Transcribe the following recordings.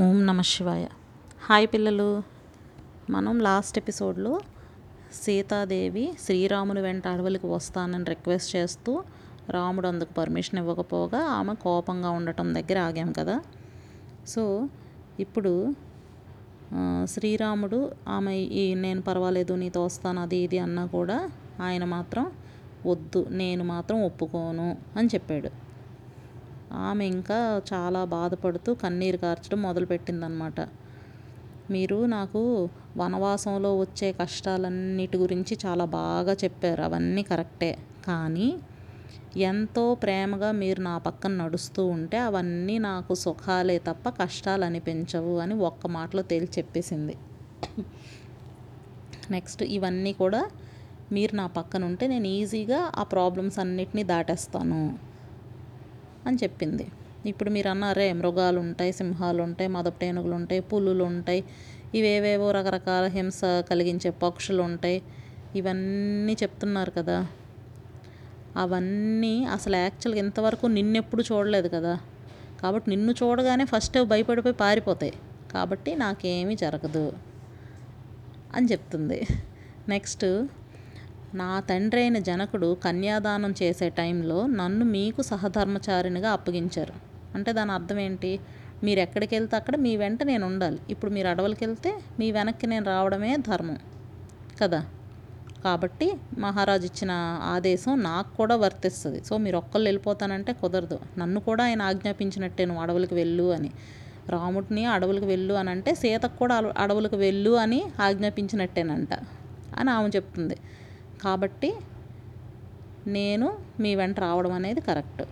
ఓం నమ శివాయ. హాయ్ పిల్లలు. మనం లాస్ట్ ఎపిసోడ్లో సీతాదేవి శ్రీరాముని వెంట అడవులకు వస్తానని రిక్వెస్ట్ చేస్తూ రాముడు అందుకు పర్మిషన్ ఇవ్వకపోగా ఆమె కోపంగా ఉండటం దగ్గర ఆగాం కదా. సో ఇప్పుడు శ్రీరాముడు ఆమె ఈ నేను పర్వాలేదు నీతో వస్తాను అది ఇది అన్నా కూడా ఆయన మాత్రం వద్దు నేను మాత్రం ఒప్పుకోను అని చెప్పాడు. ఆమె ఇంకా చాలా బాధపడుతూ కన్నీరు కార్చడం మొదలుపెట్టిందనమాట మీరు నాకు వనవాసంలో వచ్చే కష్టాలన్నిటి గురించి చాలా బాగా చెప్పారు. అవన్నీ కరెక్టే. కానీ ఎంతో ప్రేమగా మీరు నా పక్కన నడుస్తూ ఉంటే అవన్నీ నాకు సుఖాలే తప్ప కష్టాలు అనిపించవు అని ఒక్క మాటలో తేల్చి చెప్పేసింది. నెక్స్ట్ ఇవన్నీ కూడా మీరు నా పక్కన ఉంటే నేను ఈజీగా ఆ ప్రాబ్లమ్స్ అన్నిటినీ దాటేస్తాను. అని చెప్పింది. ఇప్పుడు మీరు అన్నారే మృగాలు ఉంటాయి సింహాలు ఉంటాయి మదపటేనుగులు ఉంటాయి పులులు ఉంటాయి ఇవేవేవో రకరకాల హింస కలిగించే పక్షులు ఉంటాయి ఇవన్నీ చెప్తున్నారు కదా. అవన్నీ అసలు యాక్చువల్గా ఇంతవరకు నిన్నెప్పుడు చూడలేదు కదా. కాబట్టి నిన్ను చూడగానే ఫస్ట్ భయపడిపోయి పారిపోతాయి. కాబట్టి నాకేమీ జరగదు అని చెప్తుంది. నెక్స్ట్ నా తండ్రి అయిన జనకుడు కన్యాదానం చేసే టైంలో నన్ను మీకు సహధర్మచారినిగా అప్పగించారు. అంటే దాని అర్థం ఏంటి? మీరు ఎక్కడికి వెళ్తే అక్కడ మీ వెంట నేను ఉండాలి. ఇప్పుడు మీరు అడవులకి వెళ్తే మీ వెనక్కి నేను రావడమే ధర్మం. కదా? కాబట్టి మహారాజు ఇచ్చిన ఆదేశం నాకు కూడా వర్తిస్తుంది. సో మీరు ఒక్కళ్ళు వెళ్ళిపోతానంటే కుదరదు. నన్ను కూడా ఆయన ఆజ్ఞాపించినట్టే నువ్వు అడవులకు వెళ్ళు అని. రాముడిని అడవులకు వెళ్ళు అని అంటే సీతకు కూడా అడవులకు వెళ్ళు అని ఆజ్ఞాపించినట్టేనంట అని ఆమె చెప్తుంది. కాబట్టి నేను మీ వెంట రావడం అనేది కరెక్ట్.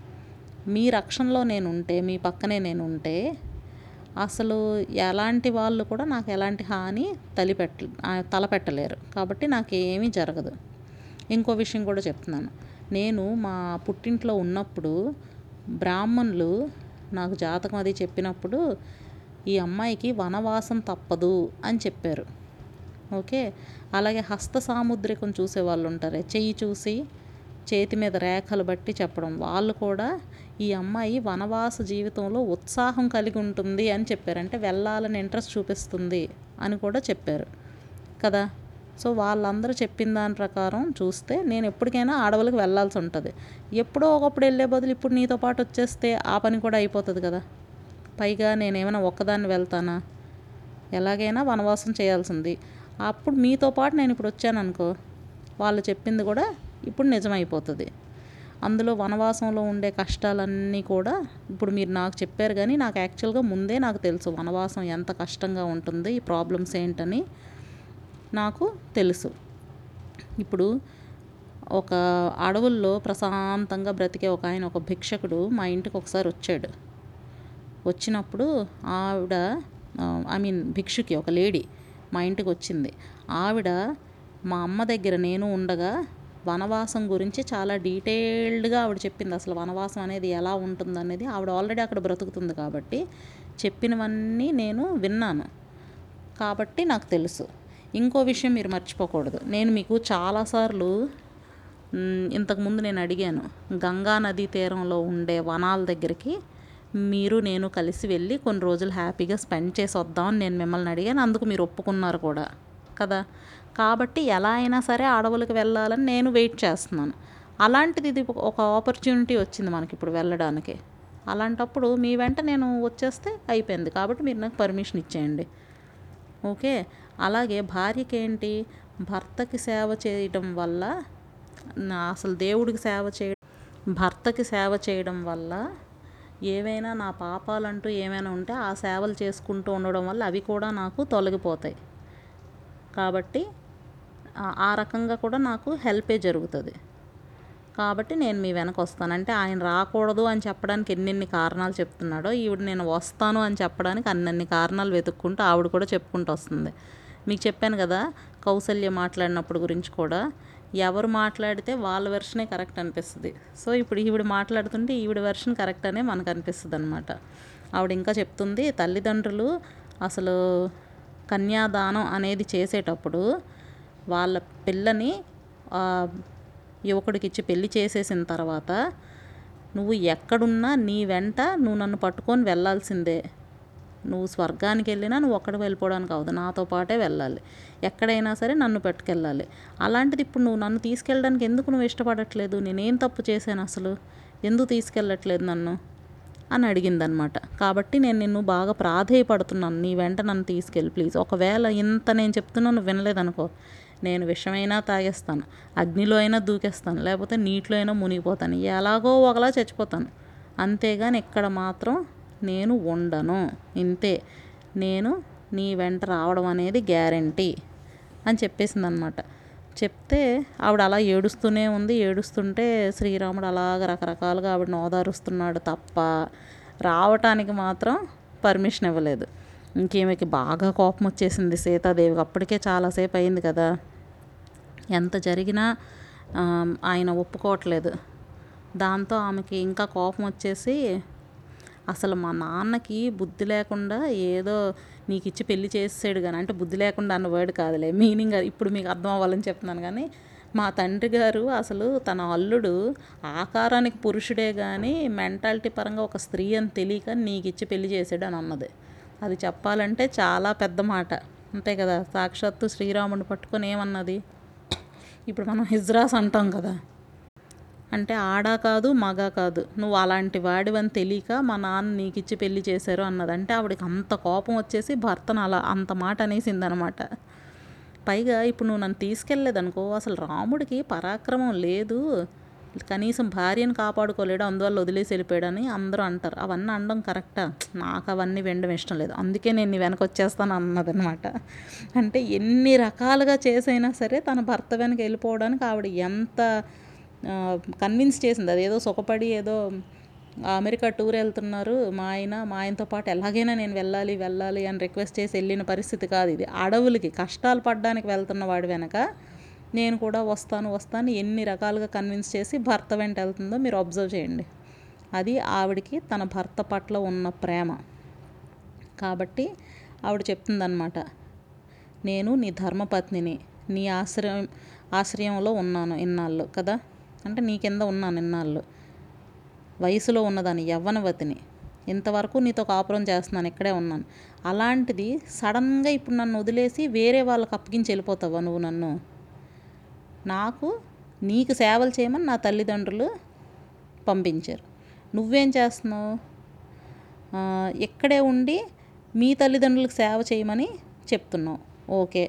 మీ రక్షణలో నేను ఉంటే మీ పక్కనే నేను ఉంటే అసలు ఎలాంటి వాళ్ళు కూడా నాకు ఎలాంటి హాని తలిపెట్ట తలపెట్టలేరు. కాబట్టి నాకు ఏమీ జరగదు. ఇంకో విషయం కూడా చెప్తున్నాను. నేను మా పుట్టింట్లో ఉన్నప్పుడు బ్రాహ్మణులు నాకు జాతకం అది చెప్పినప్పుడు ఈ అమ్మాయికి వనవాసం తప్పదు అని చెప్పారు. ఓకే? అలాగే హస్త సాముద్రికం చూసే వాళ్ళు ఉంటారు చెయ్యి చూసి చేతి మీద రేఖలు బట్టి చెప్పడం. వాళ్ళు కూడా ఈ అమ్మాయి వనవాస జీవితంలో ఉత్సాహం కలిగి ఉంటుంది అని చెప్పారు. అంటే వెళ్ళాలని ఇంట్రెస్ట్ చూపిస్తుంది అని కూడా చెప్పారు. కదా? సో వాళ్ళందరూ చెప్పిన దాని ప్రకారం చూస్తే నేను ఎప్పటికైనా అడవులకు వెళ్ళాల్సి ఉంటుంది. ఎప్పుడో ఒకప్పుడు వెళ్ళే బదులు ఇప్పుడు నీతో పాటు వచ్చేస్తే ఆ పని కూడా అయిపోతుంది కదా? పైగా నేనేమైనా ఒక్కదాన్ని వెళ్తానా? ఎలాగైనా వనవాసం చేయాల్సింది. అప్పుడు మీతో పాటు నేను ఇప్పుడు వచ్చాను అనుకో వాళ్ళు చెప్పింది కూడా ఇప్పుడు నిజమైపోతుంది. అందులో వనవాసంలో ఉండే కష్టాలన్నీ కూడా ఇప్పుడు మీరు నాకు చెప్పారు కానీ నాకు యాక్చువల్గా ముందే నాకు తెలుసు వనవాసం ఎంత కష్టంగా ఉంటుంది ఈ ప్రాబ్లమ్స్ ఏంటని నాకు తెలుసు. ఇప్పుడు ఒక అడవుల్లో ప్రశాంతంగా బ్రతికే ఒక ఆయన ఒక భిక్షకుడు మా ఇంటికి ఒకసారి వచ్చాడు. వచ్చినప్పుడు ఆవిడ ఐ మీన్ భిక్షుకి ఒక లేడీ మా ఇంటికి వచ్చింది. ఆవిడ మా అమ్మ దగ్గర నేను ఉండగా వనవాసం గురించి చాలా డీటెయిల్డ్గా ఆవిడ చెప్పింది. అసలు వనవాసం అనేది ఎలా ఉంటుంది అనేది ఆవిడ ఆల్రెడీ అక్కడ బ్రతుకుతుంది కాబట్టి చెప్పినవన్నీ నేను విన్నాను. కాబట్టి నాకు తెలుసు. ఇంకో విషయం మీరు మర్చిపోకూడదు. నేను మీకు చాలాసార్లు ఇంతకుముందు నేను అడిగాను. గంగా నదీ తీరంలో ఉండే వనాల దగ్గరికి మీరు నేను కలిసి వెళ్ళి కొన్ని రోజులు హ్యాపీగా స్పెండ్ చేసి వద్దామని నేను మిమ్మల్ని అడిగాను. అందుకు మీరు ఒప్పుకున్నారు కూడా కదా? కాబట్టి ఎలా అయినా సరే అడవులకు వెళ్ళాలని నేను వెయిట్ చేస్తున్నాను. అలాంటిది ఇది ఒక ఆపర్చునిటీ వచ్చింది మనకి ఇప్పుడు వెళ్ళడానికి. అలాంటప్పుడు మీ వెంట నేను వచ్చేస్తే అయిపోయింది. కాబట్టి మీరు నాకు పర్మిషన్ ఇచ్చేయండి. ఓకే? అలాగే భార్యకి ఏంటి భర్తకి సేవ చేయడం వల్ల నా- అసలు దేవుడికి సేవ చేయడం భర్తకి సేవ చేయడం వల్ల ఏవైనా నా పాపాలంటూ ఏమైనా ఉంటే ఆ సేవలు చేసుకుంటూ ఉండడం వల్ల అవి కూడా నాకు తొలగిపోతాయి. కాబట్టి ఆ- రకంగా కూడా నాకు హెల్పే జరుగుతుంది. కాబట్టి నేను మీ వెనక వస్తాను. అంటే ఆయన రాకూడదు అని చెప్పడానికి ఎన్నెన్ని కారణాలు చెప్తున్నాడో ఈవిడ నేను వస్తాను అని చెప్పడానికి అన్నన్ని కారణాలు వెతుక్కుంటూ ఆవిడ కూడా చెప్పుకుంటూ వస్తుంది. మీకు చెప్పాను కదా కౌసల్య మాట్లాడినప్పుడు గురించి కూడా ఎవరు మాట్లాడితే వాళ్ళ వెర్షనే కరెక్ట్ అనిపిస్తుంది. సో ఇప్పుడు ఈవిడ మాట్లాడుతుంటే ఈవిడ వెర్షన్ కరెక్ట్ అనే మనకు అనిపిస్తుంది అనమాట ఆవిడ ఇంకా చెప్తుంది తల్లిదండ్రులు అసలు కన్యాదానం అనేది చేసేటప్పుడు వాళ్ళ పిల్లని యువకుడికిచ్చి యువకుడికి ఇచ్చి పెళ్ళి చేసేసిన తర్వాత నువ్వు ఎక్కడున్నా నీ వెంట నువ్వు నన్ను పట్టుకొని వెళ్ళాల్సిందే. నువ్వు స్వర్గానికి వెళ్ళినా నువ్వు ఒక్కడ వెళ్ళిపోవడానికి అవదు నాతో పాటే వెళ్ళాలి. ఎక్కడైనా సరే నన్ను పెట్టుకెళ్ళాలి. అలాంటిది ఇప్పుడు నువ్వు నన్ను తీసుకెళ్ళడానికి ఎందుకు నువ్వు ఇష్టపడట్లేదు? నేనేం తప్పు చేశాను అసలు? ఎందుకు తీసుకెళ్ళట్లేదు నన్ను? అని అడిగిందనమాట. కాబట్టి నేను నిన్ను బాగా ప్రాధేయపడుతున్నాను. నీ వెంట నన్ను తీసుకెళ్ళి ప్లీజ్. ఒకవేళ ఇంత నేను చెప్తున్నా నువ్వు వినలేదనుకో. నేను విషమైనా తాగేస్తాను. అగ్నిలో అయినా దూకేస్తాను. లేకపోతే నీటిలో అయినా మునిగిపోతాను. ఎలాగో ఒకలా చచ్చిపోతాను. అంతేగాని ఇక్కడ మాత్రం నేను ఉండను. ఇంతే. నేను నీ వెంట రావడం అనేది గ్యారంటీ అని చెప్పేసింది అనమాట చెప్తే ఆవిడ అలా ఏడుస్తూనే ఉంది. ఏడుస్తుంటే శ్రీరాముడు అలాగ రకరకాలుగా ఆవిడని ఓదారుస్తున్నాడు తప్ప రావటానికి మాత్రం పర్మిషన్ ఇవ్వలేదు. ఇంకేమికి బాగా కోపం వచ్చేసింది. సీతాదేవికి అప్పటికే చాలాసేపు అయింది కదా. ఎంత జరిగినా ఆయన ఒప్పుకోవట్లేదు. దాంతో ఆమెకి ఇంకా కోపం వచ్చేసి అసలు మా నాన్నకి బుద్ధి లేకుండా ఏదో నీకు ఇచ్చి పెళ్ళి చేసాడు కానీ అంటే బుద్ధి లేకుండా అన్న వర్డ్ కాదులే. మీనింగ్ ఇప్పుడు మీకు అర్థం అవ్వాలని చెప్తున్నాను కానీ మా తండ్రి గారు అసలు తన అల్లుడు ఆకారానికి పురుషుడే కానీ మెంటాలిటీ పరంగా ఒక స్త్రీ అని తెలియక నీకు ఇచ్చి పెళ్ళి చేసాడు అని అన్నది. అది చెప్పాలంటే చాలా పెద్ద మాట. అంతే కదా? సాక్షాత్తు శ్రీరాముడిని పట్టుకొని ఏమన్నది? ఇప్పుడు మనం హిజ్రాస్ అంటాం కదా? అంటే ఆడ కాదు మగ కాదు. నువ్వు అలాంటి వాడివని తెలియక మా నాన్న నీకు ఇచ్చి పెళ్ళి చేశారు అన్నది. అంటే ఆవిడకి అంత కోపం వచ్చేసి భర్తను అలా అంత మాట అనేసిందనమాట. పైగా ఇప్పుడు నువ్వు నన్ను తీసుకెళ్ళలేదనుకో అసలు రాముడికి పరాక్రమం లేదు. కనీసం భార్యను కాపాడుకోలేడు అందువల్ల వదిలేసి వెళ్ళిపోయాడని అందరూ అంటారు. అవన్నీ అనడం కరెక్టా? నాకు అవన్నీ వినడం ఇష్టం లేదు. అందుకే నేను నీ వెనక వచ్చేస్తాను అన్నదనమాట. అంటే ఎన్ని రకాలుగా చేసైనా సరే తన భర్త వెనక వెళ్ళిపోవడానికి ఆవిడ ఎంత కన్విన్స్ చేసింది. అదేదో సుఖపడి ఏదో అమెరికా టూర్ వెళ్తున్నారు. మా ఆయన మా ఆయనతో పాటు ఎలాగైనా నేను వెళ్ళాలి వెళ్ళాలి అని రిక్వెస్ట్ చేసి వెళ్ళిన పరిస్థితి కాదు ఇది. అడవులకి కష్టాలు పడడానికి వెళ్తున్న వాడు వెనక నేను కూడా వస్తాను వస్తాను. ఎన్ని రకాలుగా కన్విన్స్ చేసి భర్త వెంట వెళ్తుందో మీరు అబ్జర్వ్ చేయండి. అది ఆవిడికి తన భర్త పట్ల ఉన్న ప్రేమ. కాబట్టి ఆవిడ చెప్తుందనమాట నేను నీ ధర్మపత్నిని నీ ఆశ్రయం ఆశ్రయంలో ఉన్నాను ఇన్నాళ్ళు కదా? అంటే నీ కింద ఉన్నాను నిన్నాళ్ళు. వయసులో ఉన్నదాన్ని యవ్వనవతిని ఇంతవరకు నీతో కాపురం చేస్తున్నాను ఇక్కడే ఉన్నాను. అలాంటిది సడన్గా ఇప్పుడు నన్ను వదిలేసి వేరే వాళ్ళకి అప్పగించి వెళ్ళిపోతావా నువ్వు నన్ను? నాకు నీకు సేవలు చేయమని నా తల్లిదండ్రులు పంపించారు. నువ్వేం చేస్తున్నావు? ఇక్కడే ఉండి మీ తల్లిదండ్రులకు సేవ చేయమని చెప్తున్నావు. ఓకే.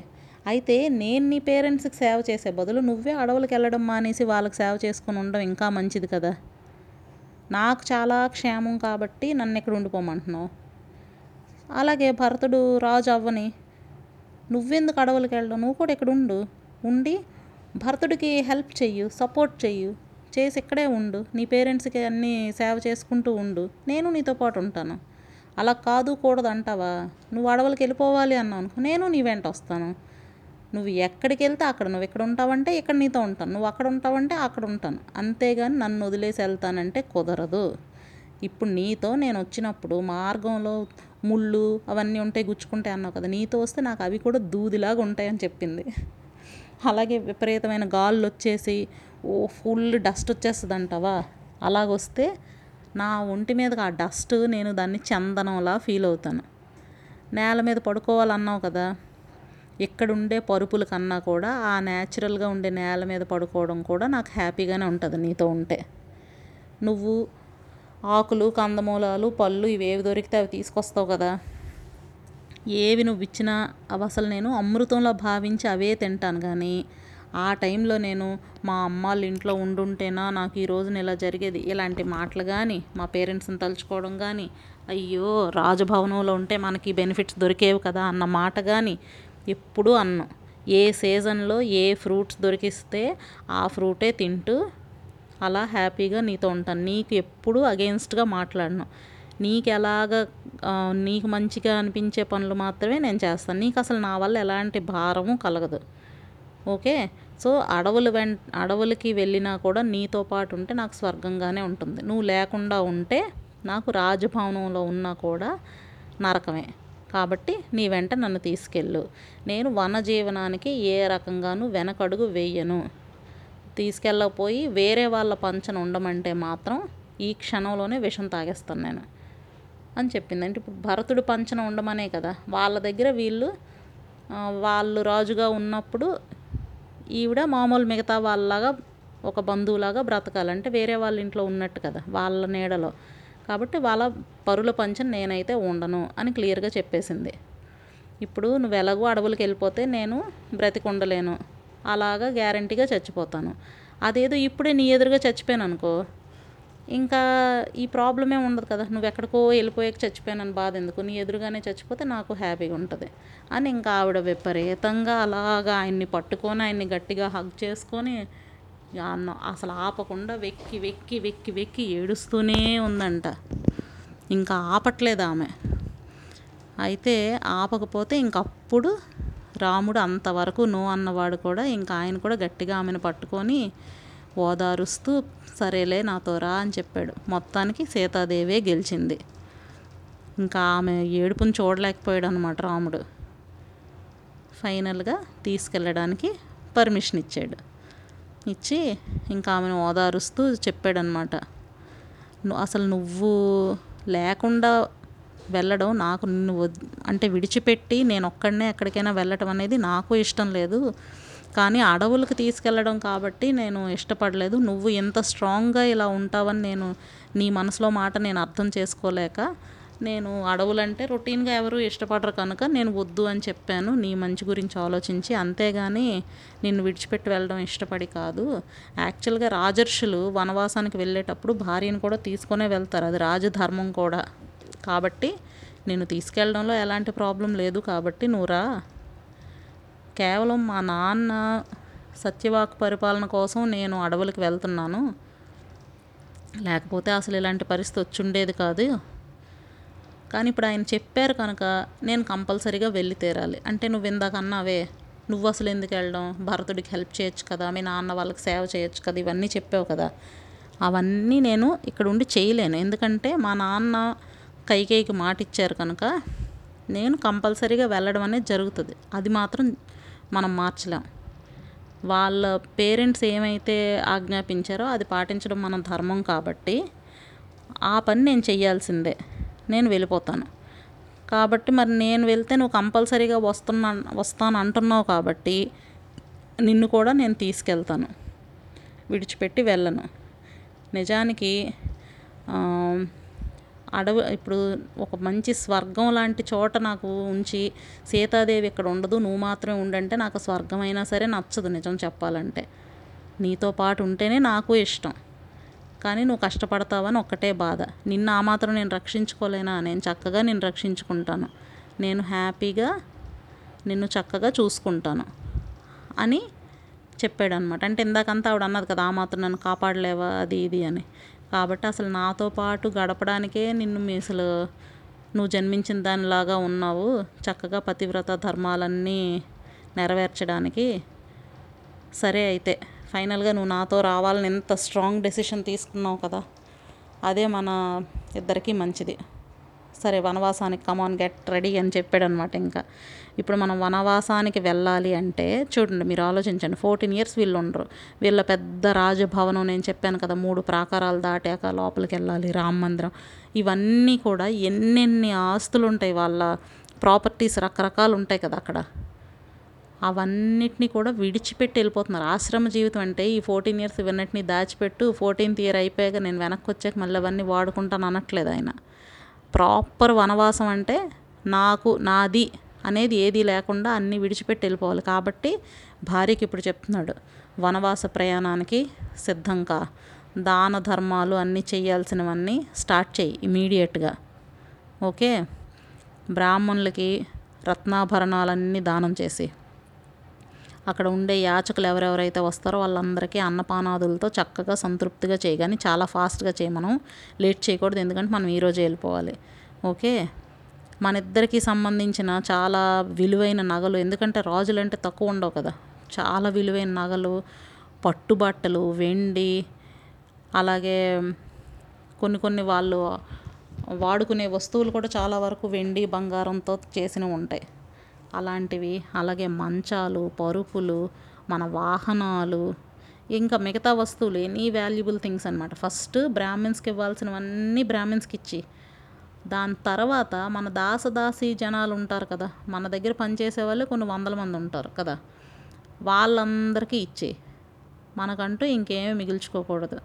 అయితే నేను నీ పేరెంట్స్కి సేవ చేసే బదులు నువ్వే అడవులకు వెళ్ళడం మానేసి వాళ్ళకి సేవ చేసుకుని ఉండడం ఇంకా మంచిది కదా. నాకు చాలా క్షేమం కాబట్టి నన్ను ఇక్కడ ఉండిపోమంటున్నావు. అలాగే భరతుడు రాజు అవ్వని నువ్వెందుకు అడవులకు వెళ్ళడం? నువ్వు కూడా ఇక్కడ ఉండు. ఉండి భరతుడికి హెల్ప్ చెయ్యు సపోర్ట్ చెయ్యు. చేసి ఇక్కడే ఉండు. నీ పేరెంట్స్కి అన్నీ సేవ చేసుకుంటూ ఉండు. నేను నీతో పాటు ఉంటాను. అలా కాదు కూడదు అంటావా? నువ్వు అడవులకు వెళ్ళిపోవాలి అన్నావు నేను నీ వెంట వస్తాను. నువ్వు ఎక్కడికి వెళ్తే అక్కడ నువ్వు ఇక్కడ ఉంటావంటే ఇక్కడ నీతో ఉంటాను. నువ్వు అక్కడ ఉంటావంటే అక్కడ ఉంటాను. అంతేగాని నన్ను వదిలేసి వెళ్తానంటే కుదరదు. ఇప్పుడు నీతో నేను వచ్చినప్పుడు మార్గంలో ముళ్ళు అవన్నీ ఉంటాయి గుచ్చుకుంటాయి అన్నావు కదా నీతో వస్తే నాకు అవి కూడా దూదిలాగా ఉంటాయని చెప్పింది. అలాగే విపరీతమైన గాళ్ళు వచ్చేసి ఓ ఫుల్ డస్ట్ వచ్చేస్తుంది అంటావా అలాగొస్తే నా ఒంటి మీదకి ఆ డస్ట్ నేను దాన్ని చందనంలా ఫీల్ అవుతాను. నేల మీద పడుకోవాలన్నావు కదా ఇక్కడ ఉండే పరుపుల కన్నా కూడా ఆ న్యాచురల్గా ఉండే నేల మీద పడుకోవడం కూడా నాకు హ్యాపీగానే ఉంటుంది నీతో ఉంటే. నువ్వు ఆకులు కందమూలాలు పళ్ళు ఇవేవి దొరికితే అవి తీసుకొస్తావు కదా. ఏవి నువ్వు ఇచ్చినా అవి అసలు నేను అమృతంలో భావించి అవే తింటాను కానీ ఆ టైంలో నేను మా అమ్మ వాళ్ళ ఇంట్లో ఉండుంటేనా నాకు ఈ రోజున ఇలా జరిగేది? ఇలాంటి మాటలు కానీ మా పేరెంట్స్ని తలుచుకోవడం కానీ అయ్యో రాజభవనంలో ఉంటే మనకి బెనిఫిట్స్ దొరికేవి కదా అన్న మాట కానీ ఎప్పుడూ అన్నం. ఏ సీజన్లో ఏ ఫ్రూట్స్ దొరికిస్తే ఆ ఫ్రూటే తింటూ అలా హ్యాపీగా నీతో ఉంటాను. నీకు ఎప్పుడూ అగెన్స్ట్గా మాట్లాడను. నీకు ఎలాగ నీకు మంచిగా అనిపించే పనులు మాత్రమే నేను చేస్తాను. నీకు అసలు నా వల్ల ఎలాంటి భారము కలగదు. ఓకే? సో అడవులు వెం అడవులకి వెళ్ళినా కూడా నీతో పాటు ఉంటే నాకు స్వర్గంగానే ఉంటుంది. నువ్వు లేకుండా ఉంటే నాకు రాజభవనంలో ఉన్నా కూడా నరకమే. కాబట్టి నీ వెంట నన్ను తీసుకెళ్ళు. నేను వనజీవనానికి ఏ రకంగానూ వెనకడుగు వేయను. తీసుకెళ్ళకపోయి వేరే వాళ్ళ పంచన ఉండమంటే మాత్రం ఈ క్షణంలోనే విషం తాగేస్తాను నేను. అని చెప్పింది. అంటే ఇప్పుడు భరతుడు పంచన ఉండమనే కదా. వాళ్ళ దగ్గర వీళ్ళు వాళ్ళు రాజుగా ఉన్నప్పుడు ఈవిడ మామూలు మిగతా వాళ్ళలాగా ఒక బంధువులాగా బ్రతకాలంటే వేరే వాళ్ళ ఇంట్లో ఉన్నట్టు కదా వాళ్ళ నీడలో. కాబట్టి వాళ్ళ పరుల పంచన నేనైతే ఉండను అని క్లియర్గా చెప్పేసింది. ఇప్పుడు నువ్వు ఎలాగో అడవులకు వెళ్ళిపోతే నేను బ్రతికుండలేను. అలాగా గ్యారంటీగా చచ్చిపోతాను. అదేదో ఇప్పుడే నీ ఎదురుగా చచ్చిపోయాను అనుకో. ఇంకా ఈ ప్రాబ్లమే ఉండదు కదా. నువ్వు ఎక్కడికో వెళ్ళిపోయాక చచ్చిపోయానని బాధ ఎందుకు? నీ ఎదురుగానే చచ్చిపోతే నాకు హ్యాపీగా ఉంటుంది అని ఇంకా ఆవిడ విపరీతంగా అలాగా ఆయన్ని పట్టుకొని ఆయన్ని గట్టిగా హగ్ చేసుకొని అన్న అసలు ఆపకుండా వెక్కి వెక్కి వెక్కి వెక్కి ఏడుస్తూనే ఉందంట. ఇంకా ఆపట్లేదు ఆమె. అయితే ఆపకపోతే ఇంకప్పుడు రాముడు అంతవరకు నో అన్నవాడు కూడా ఇంకా ఆయన కూడా గట్టిగా ఆమెను పట్టుకొని ఓదారుస్తూ సరేలే నాతో రా అని చెప్పాడు. మొత్తానికి సీతాదేవే గెలిచింది. ఇంకా ఆమె ఏడుపుని చూడలేకపోయాడు అనమాట రాముడు. ఫైనల్గా తీసుకెళ్ళడానికి పర్మిషన్ ఇచ్చాడు. ఇచ్చి ఇంకా ఆమెను ఓదారుస్తూ చెప్పాడనమాట అసలు నువ్వు లేకుండా వెళ్ళడం నాకు నిన్ను వద్- అంటే విడిచిపెట్టి నేను ఒక్కడనే ఎక్కడికైనా వెళ్ళటం అనేది నాకు ఇష్టం లేదు. కానీ అడవులకు తీసుకెళ్ళడం కాబట్టి నేను ఇష్టపడలేదు. నువ్వు ఎంత స్ట్రాంగ్గా ఇలా ఉంటావని నేను నీ మనసులో మాట నేను అర్థం చేసుకోలేక నేను అడవులంటే రొటీన్గా ఎవరు ఇష్టపడరు కనుక నేను వద్దు అని చెప్పాను. నీ మంచి గురించి ఆలోచించి అంతేగాని నిన్ను విడిచిపెట్టి వెళ్ళడం ఇష్టపడి కాదు. యాక్చువల్గా రాజర్షులు వనవాసానికి వెళ్ళేటప్పుడు భార్యను కూడా తీసుకొనే వెళ్తారు. అది రాజధర్మం కూడా. కాబట్టి నేను తీసుకెళ్ళడంలో ఎలాంటి ప్రాబ్లం లేదు కాబట్టి నువ్వు రా. కేవలం మా నాన్న సత్యవాక్ పరిపాలన కోసం నేను అడవులకు వెళ్తున్నాను. లేకపోతే అసలు ఇలాంటి పరిస్థితి వచ్చుండేది కాదు. కానీ ఇప్పుడు ఆయన చెప్పారు కనుక నేను కంపల్సరీగా వెళ్ళి తీరాలి. అంటే నువ్వు ఇందాకన్నావే నువ్వు అసలు ఎందుకు వెళ్ళడం? భరతుడికి హెల్ప్ చేయొచ్చు కదా మీ నాన్న వాళ్ళకి సేవ చేయొచ్చు కదా ఇవన్నీ చెప్పావు కదా. అవన్నీ నేను ఇక్కడ ఉండి చేయలేను. ఎందుకంటే మా నాన్న కైకేయికి మాట ఇచ్చారు కనుక నేను కంపల్సరీగా వెళ్ళడం అనేది జరుగుతుంది. అది మాత్రం మనం మార్చలేం. వాళ్ళ పేరెంట్స్ ఏమైతే ఆజ్ఞాపించారో అది పాటించడం మన ధర్మం కాబట్టి ఆ పని నేను చేయాల్సిందే. నేను వెళ్ళిపోతాను. కాబట్టి మరి నేను వెళ్తే నువ్వు కంపల్సరీగా వస్తున్నా వస్తాను అంటున్నావు కాబట్టి నిన్ను కూడా నేను తీసుకెళ్తాను. విడిచిపెట్టి వెళ్ళను. నిజానికి అడవి ఇప్పుడు ఒక మంచి స్వర్గం లాంటి చోట నాకు ఉంచి సీతాదేవి ఇక్కడ ఉండదు నువ్వు మాత్రమే ఉండంటే నాకు స్వర్గం అయినా సరే నచ్చదు నిజం చెప్పాలంటే. నీతో పాటు ఉంటేనే నాకు ఇష్టం. కానీ నువ్వు కష్టపడతావని ఒక్కటే బాధ. నిన్ను ఆ మాత్రం నేను రక్షించుకోలేనా? నేను చక్కగా నేను రక్షించుకుంటాను. నేను హ్యాపీగా నిన్ను చక్కగా చూసుకుంటాను అని చెప్పాడు అనమాట అంటే ఇందాకంతా ఆవిడ అన్నది కదా ఆ మాత్రం నన్ను కాపాడలేవా? అది ఇది అని. కాబట్టి అసలు నాతో పాటు గడపడానికే నిన్ను మీ అసలు నువ్వు జన్మించిన దానిలాగా ఉన్నావు. చక్కగా పతివ్రత ధర్మాలన్నీ నెరవేర్చడానికి సరే అయితే. ఫైనల్గా నువ్వు నాతో రావాలని ఎంత స్ట్రాంగ్ డెసిషన్ తీసుకున్నావు కదా అదే మన ఇద్దరికీ మంచిది. సరే వనవాసానికి కమాన్ గెట్ రెడీ అని చెప్పాడు అనమాట ఇంకా. ఇప్పుడు మనం వనవాసానికి వెళ్ళాలి అంటే చూడండి మీరు ఆలోచించండి ఫోర్టీన్ ఇయర్స్ వీళ్ళు ఉండరు. వీళ్ళ పెద్ద రాజభవనం నేను చెప్పాను కదా మూడు ప్రాకారాలు దాటాక లోపలికి వెళ్ళాలి రామ మందిరం. ఇవన్నీ కూడా ఎన్నెన్ని ఆస్తులు ఉంటాయి వాళ్ళ ప్రాపర్టీస్ రకరకాలు ఉంటాయి కదా అక్కడ. అవన్నిటిని కూడా విడిచిపెట్టి వెళ్ళిపోతున్నారు. ఆశ్రమ జీవితం అంటే ఈ ఫోర్టీన్ ఇయర్స్ ఇవన్నిటిని దాచిపెట్టు ఫోర్టీన్త్ ఇయర్ అయిపోయాక నేను వెనక్కి వచ్చాక మళ్ళీ అవన్నీ వాడుకుంటాను అనట్లేదు ఆయన. ప్రాపర్ వనవాసం అంటే నాకు నాది అనేది ఏది లేకుండా అన్నీ విడిచిపెట్టి వెళ్ళిపోవాలి. కాబట్టి భార్యకి ఇప్పుడు చెప్తున్నాడు వనవాస ప్రయాణానికి సిద్ధంగా దాన ధర్మాలు అన్నీ చేయాల్సినవన్నీ స్టార్ట్ చేయి ఇమీడియట్గా ఓకే? బ్రాహ్మణులకి రత్నాభరణాలన్నీ దానం చేసి. అక్కడ ఉండే యాచకులు ఎవరెవరైతే వస్తారో వాళ్ళందరికీ అన్నపానాదులతో చక్కగా సంతృప్తిగా చేయగాని చాలా ఫాస్ట్గా చేయమనం లేట్ చేయకూడదు. ఎందుకంటే మనం ఈరోజే వెళ్ళిపోవాలి. ఓకే? మన ఇద్దరికి సంబంధించిన చాలా విలువైన నగలు. ఎందుకంటే రాజులంటే తక్కువ ఉండవు కదా. చాలా విలువైన నగలు పట్టుబట్టలు వెండి అలాగే కొన్ని కొన్ని వాళ్ళు వాడుకునే వస్తువులు కూడా చాలా వరకు వెండి బంగారంతో చేసినవి ఉంటాయి. అలాంటివి అలాగే మంచాలు పరుపులు మన వాహనాలు ఇంకా మిగతా వస్తువులు ఎనీ వాల్యుబుల్ థింగ్స్ అనమాట ఫస్ట్ బ్రాహ్మిన్స్కి ఇవ్వాల్సినవన్నీ బ్రాహ్మిన్స్కి ఇచ్చి దాని తర్వాత మన దాసదాసి జనాలు ఉంటారు కదా మన దగ్గర పనిచేసే వాళ్ళు కొన్ని వందల మంది ఉంటారు కదా వాళ్ళందరికీ ఇచ్చే మనకంటూ ఇంకేమీ మిగిల్చుకోకూడదు.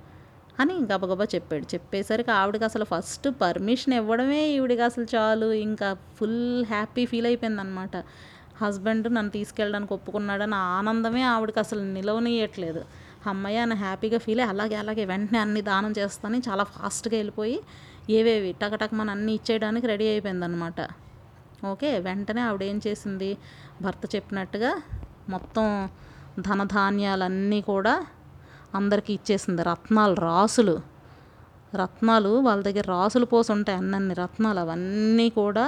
అని గబగబా చెప్పాడు. చెప్పేసరికి ఆవిడకి అసలు ఫస్ట్ పర్మిషన్ ఇవ్వడమే ఈవిడికి అసలు చాలు. ఇంకా ఫుల్ హ్యాపీ ఫీల్ అయిపోయింది అనమాట హస్బెండ్ నన్ను తీసుకెళ్ళడానికి ఒప్పుకున్నాడని ఆనందమే ఆవిడకి అసలు నిలవనీయట్లేదు. అమ్మయ్య అని హ్యాపీగా ఫీల్ అయ్యి అలాగే అలాగే వెంటనే అన్ని దానం చేస్తాను చాలా ఫాస్ట్గా వెళ్ళిపోయి ఏవేవి టకటక మన అన్ని ఇచ్చేయడానికి రెడీ అయిపోయిందనమాట ఓకే వెంటనే ఆవిడ ఏం చేసింది? భర్త చెప్పినట్టుగా మొత్తం ధనధాన్యాలన్నీ కూడా అందరికీ ఇచ్చేసింది రత్నాలు రాసులు. రత్నాలు వాళ్ళ దగ్గర రాసులు పోసి ఉంటాయి అన్నన్ని రత్నాలు. అవన్నీ కూడా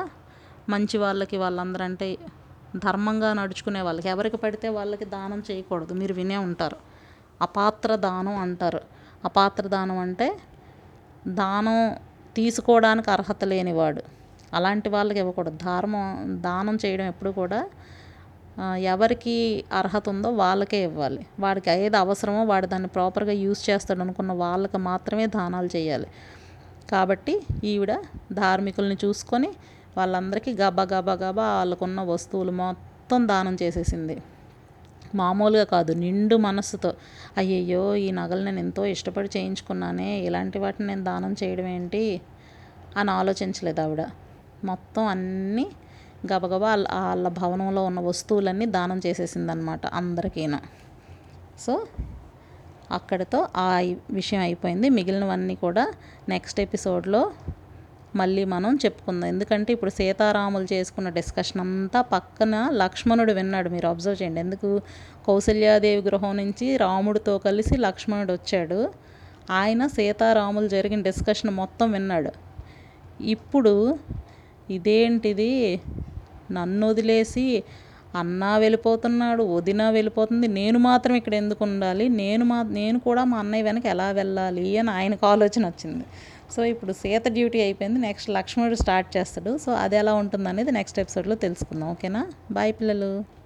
మంచి వాళ్ళకి వాళ్ళందరంటే ధర్మంగా నడుచుకునే వాళ్ళకి. ఎవరికి పడితే వాళ్ళకి దానం చేయకూడదు. మీరు వినే ఉంటారు. అపాత్ర దానం అంటారు. అపాత్ర దానం అంటే దానం తీసుకోవడానికి అర్హత లేనివాడు. అలాంటి వాళ్ళకి ఇవ్వకూడదు. ధర్మం దానం చేయడం ఎప్పుడు కూడా ఎవరికి అర్హత ఉందో వాళ్ళకే ఇవ్వాలి. వాడికి ఏది అవసరమో వాడు దాన్ని ప్రాపర్గా యూజ్ చేస్తాడు అనుకున్న వాళ్ళకి మాత్రమే దానాలు చేయాలి. కాబట్టి ఈవిడ ధార్మికుల్ని చూసుకొని వాళ్ళందరికీ గబా గబా గబా వాళ్ళకున్న వస్తువులు మొత్తం దానం చేసేసింది. మామూలుగా కాదు నిండు మనస్సుతో అయ్యయ్యో ఈ నగలు నేను ఎంతో ఇష్టపడి చేయించుకున్నానే ఇలాంటి వాటిని నేను దానం చేయడం ఏంటి? అని ఆలోచించలేదు ఆవిడ. మొత్తం అన్నీ గబగబా వాళ్ళ భవనంలో ఉన్న వస్తువులన్నీ దానం చేసేసింది అనమాట అందరికీను. సో అక్కడితో ఆ విషయం అయిపోయింది. మిగిలినవన్నీ కూడా నెక్స్ట్ ఎపిసోడ్లో మళ్ళీ మనం చెప్పుకుందాం. ఎందుకంటే ఇప్పుడు సీతారాములు చేసుకున్న డిస్కషన్ అంతా పక్కన లక్ష్మణుడు విన్నాడు. మీరు అబ్జర్వ్ చేయండి. ఎందుకు? కౌసల్యాదేవి గృహం నుంచి రాముడితో కలిసి లక్ష్మణుడు వచ్చాడు. ఆయన సీతారాములు జరిగిన డిస్కషన్ మొత్తం విన్నాడు. ఇప్పుడు ఇదేంటిది? నన్ను వదిలేసి అన్న వెళ్ళిపోతున్నాడు వదిన వెళ్ళిపోతుంది. నేను మాత్రం ఇక్కడ ఎందుకు ఉండాలి? నేను మా నేను కూడా మా అన్నయ్య వెనక ఎలా వెళ్ళాలి అని ఆయనకు ఆలోచన వచ్చింది. సో ఇప్పుడు సీత డ్యూటీ అయిపోయింది. నెక్స్ట్ లక్ష్మణుడు స్టార్ట్ చేస్తాడు. సో అది ఎలా ఉంటుంది అనేది నెక్స్ట్ ఎపిసోడ్లో తెలుసుకుందాం. ఓకేనా? బాయ్ పిల్లలు.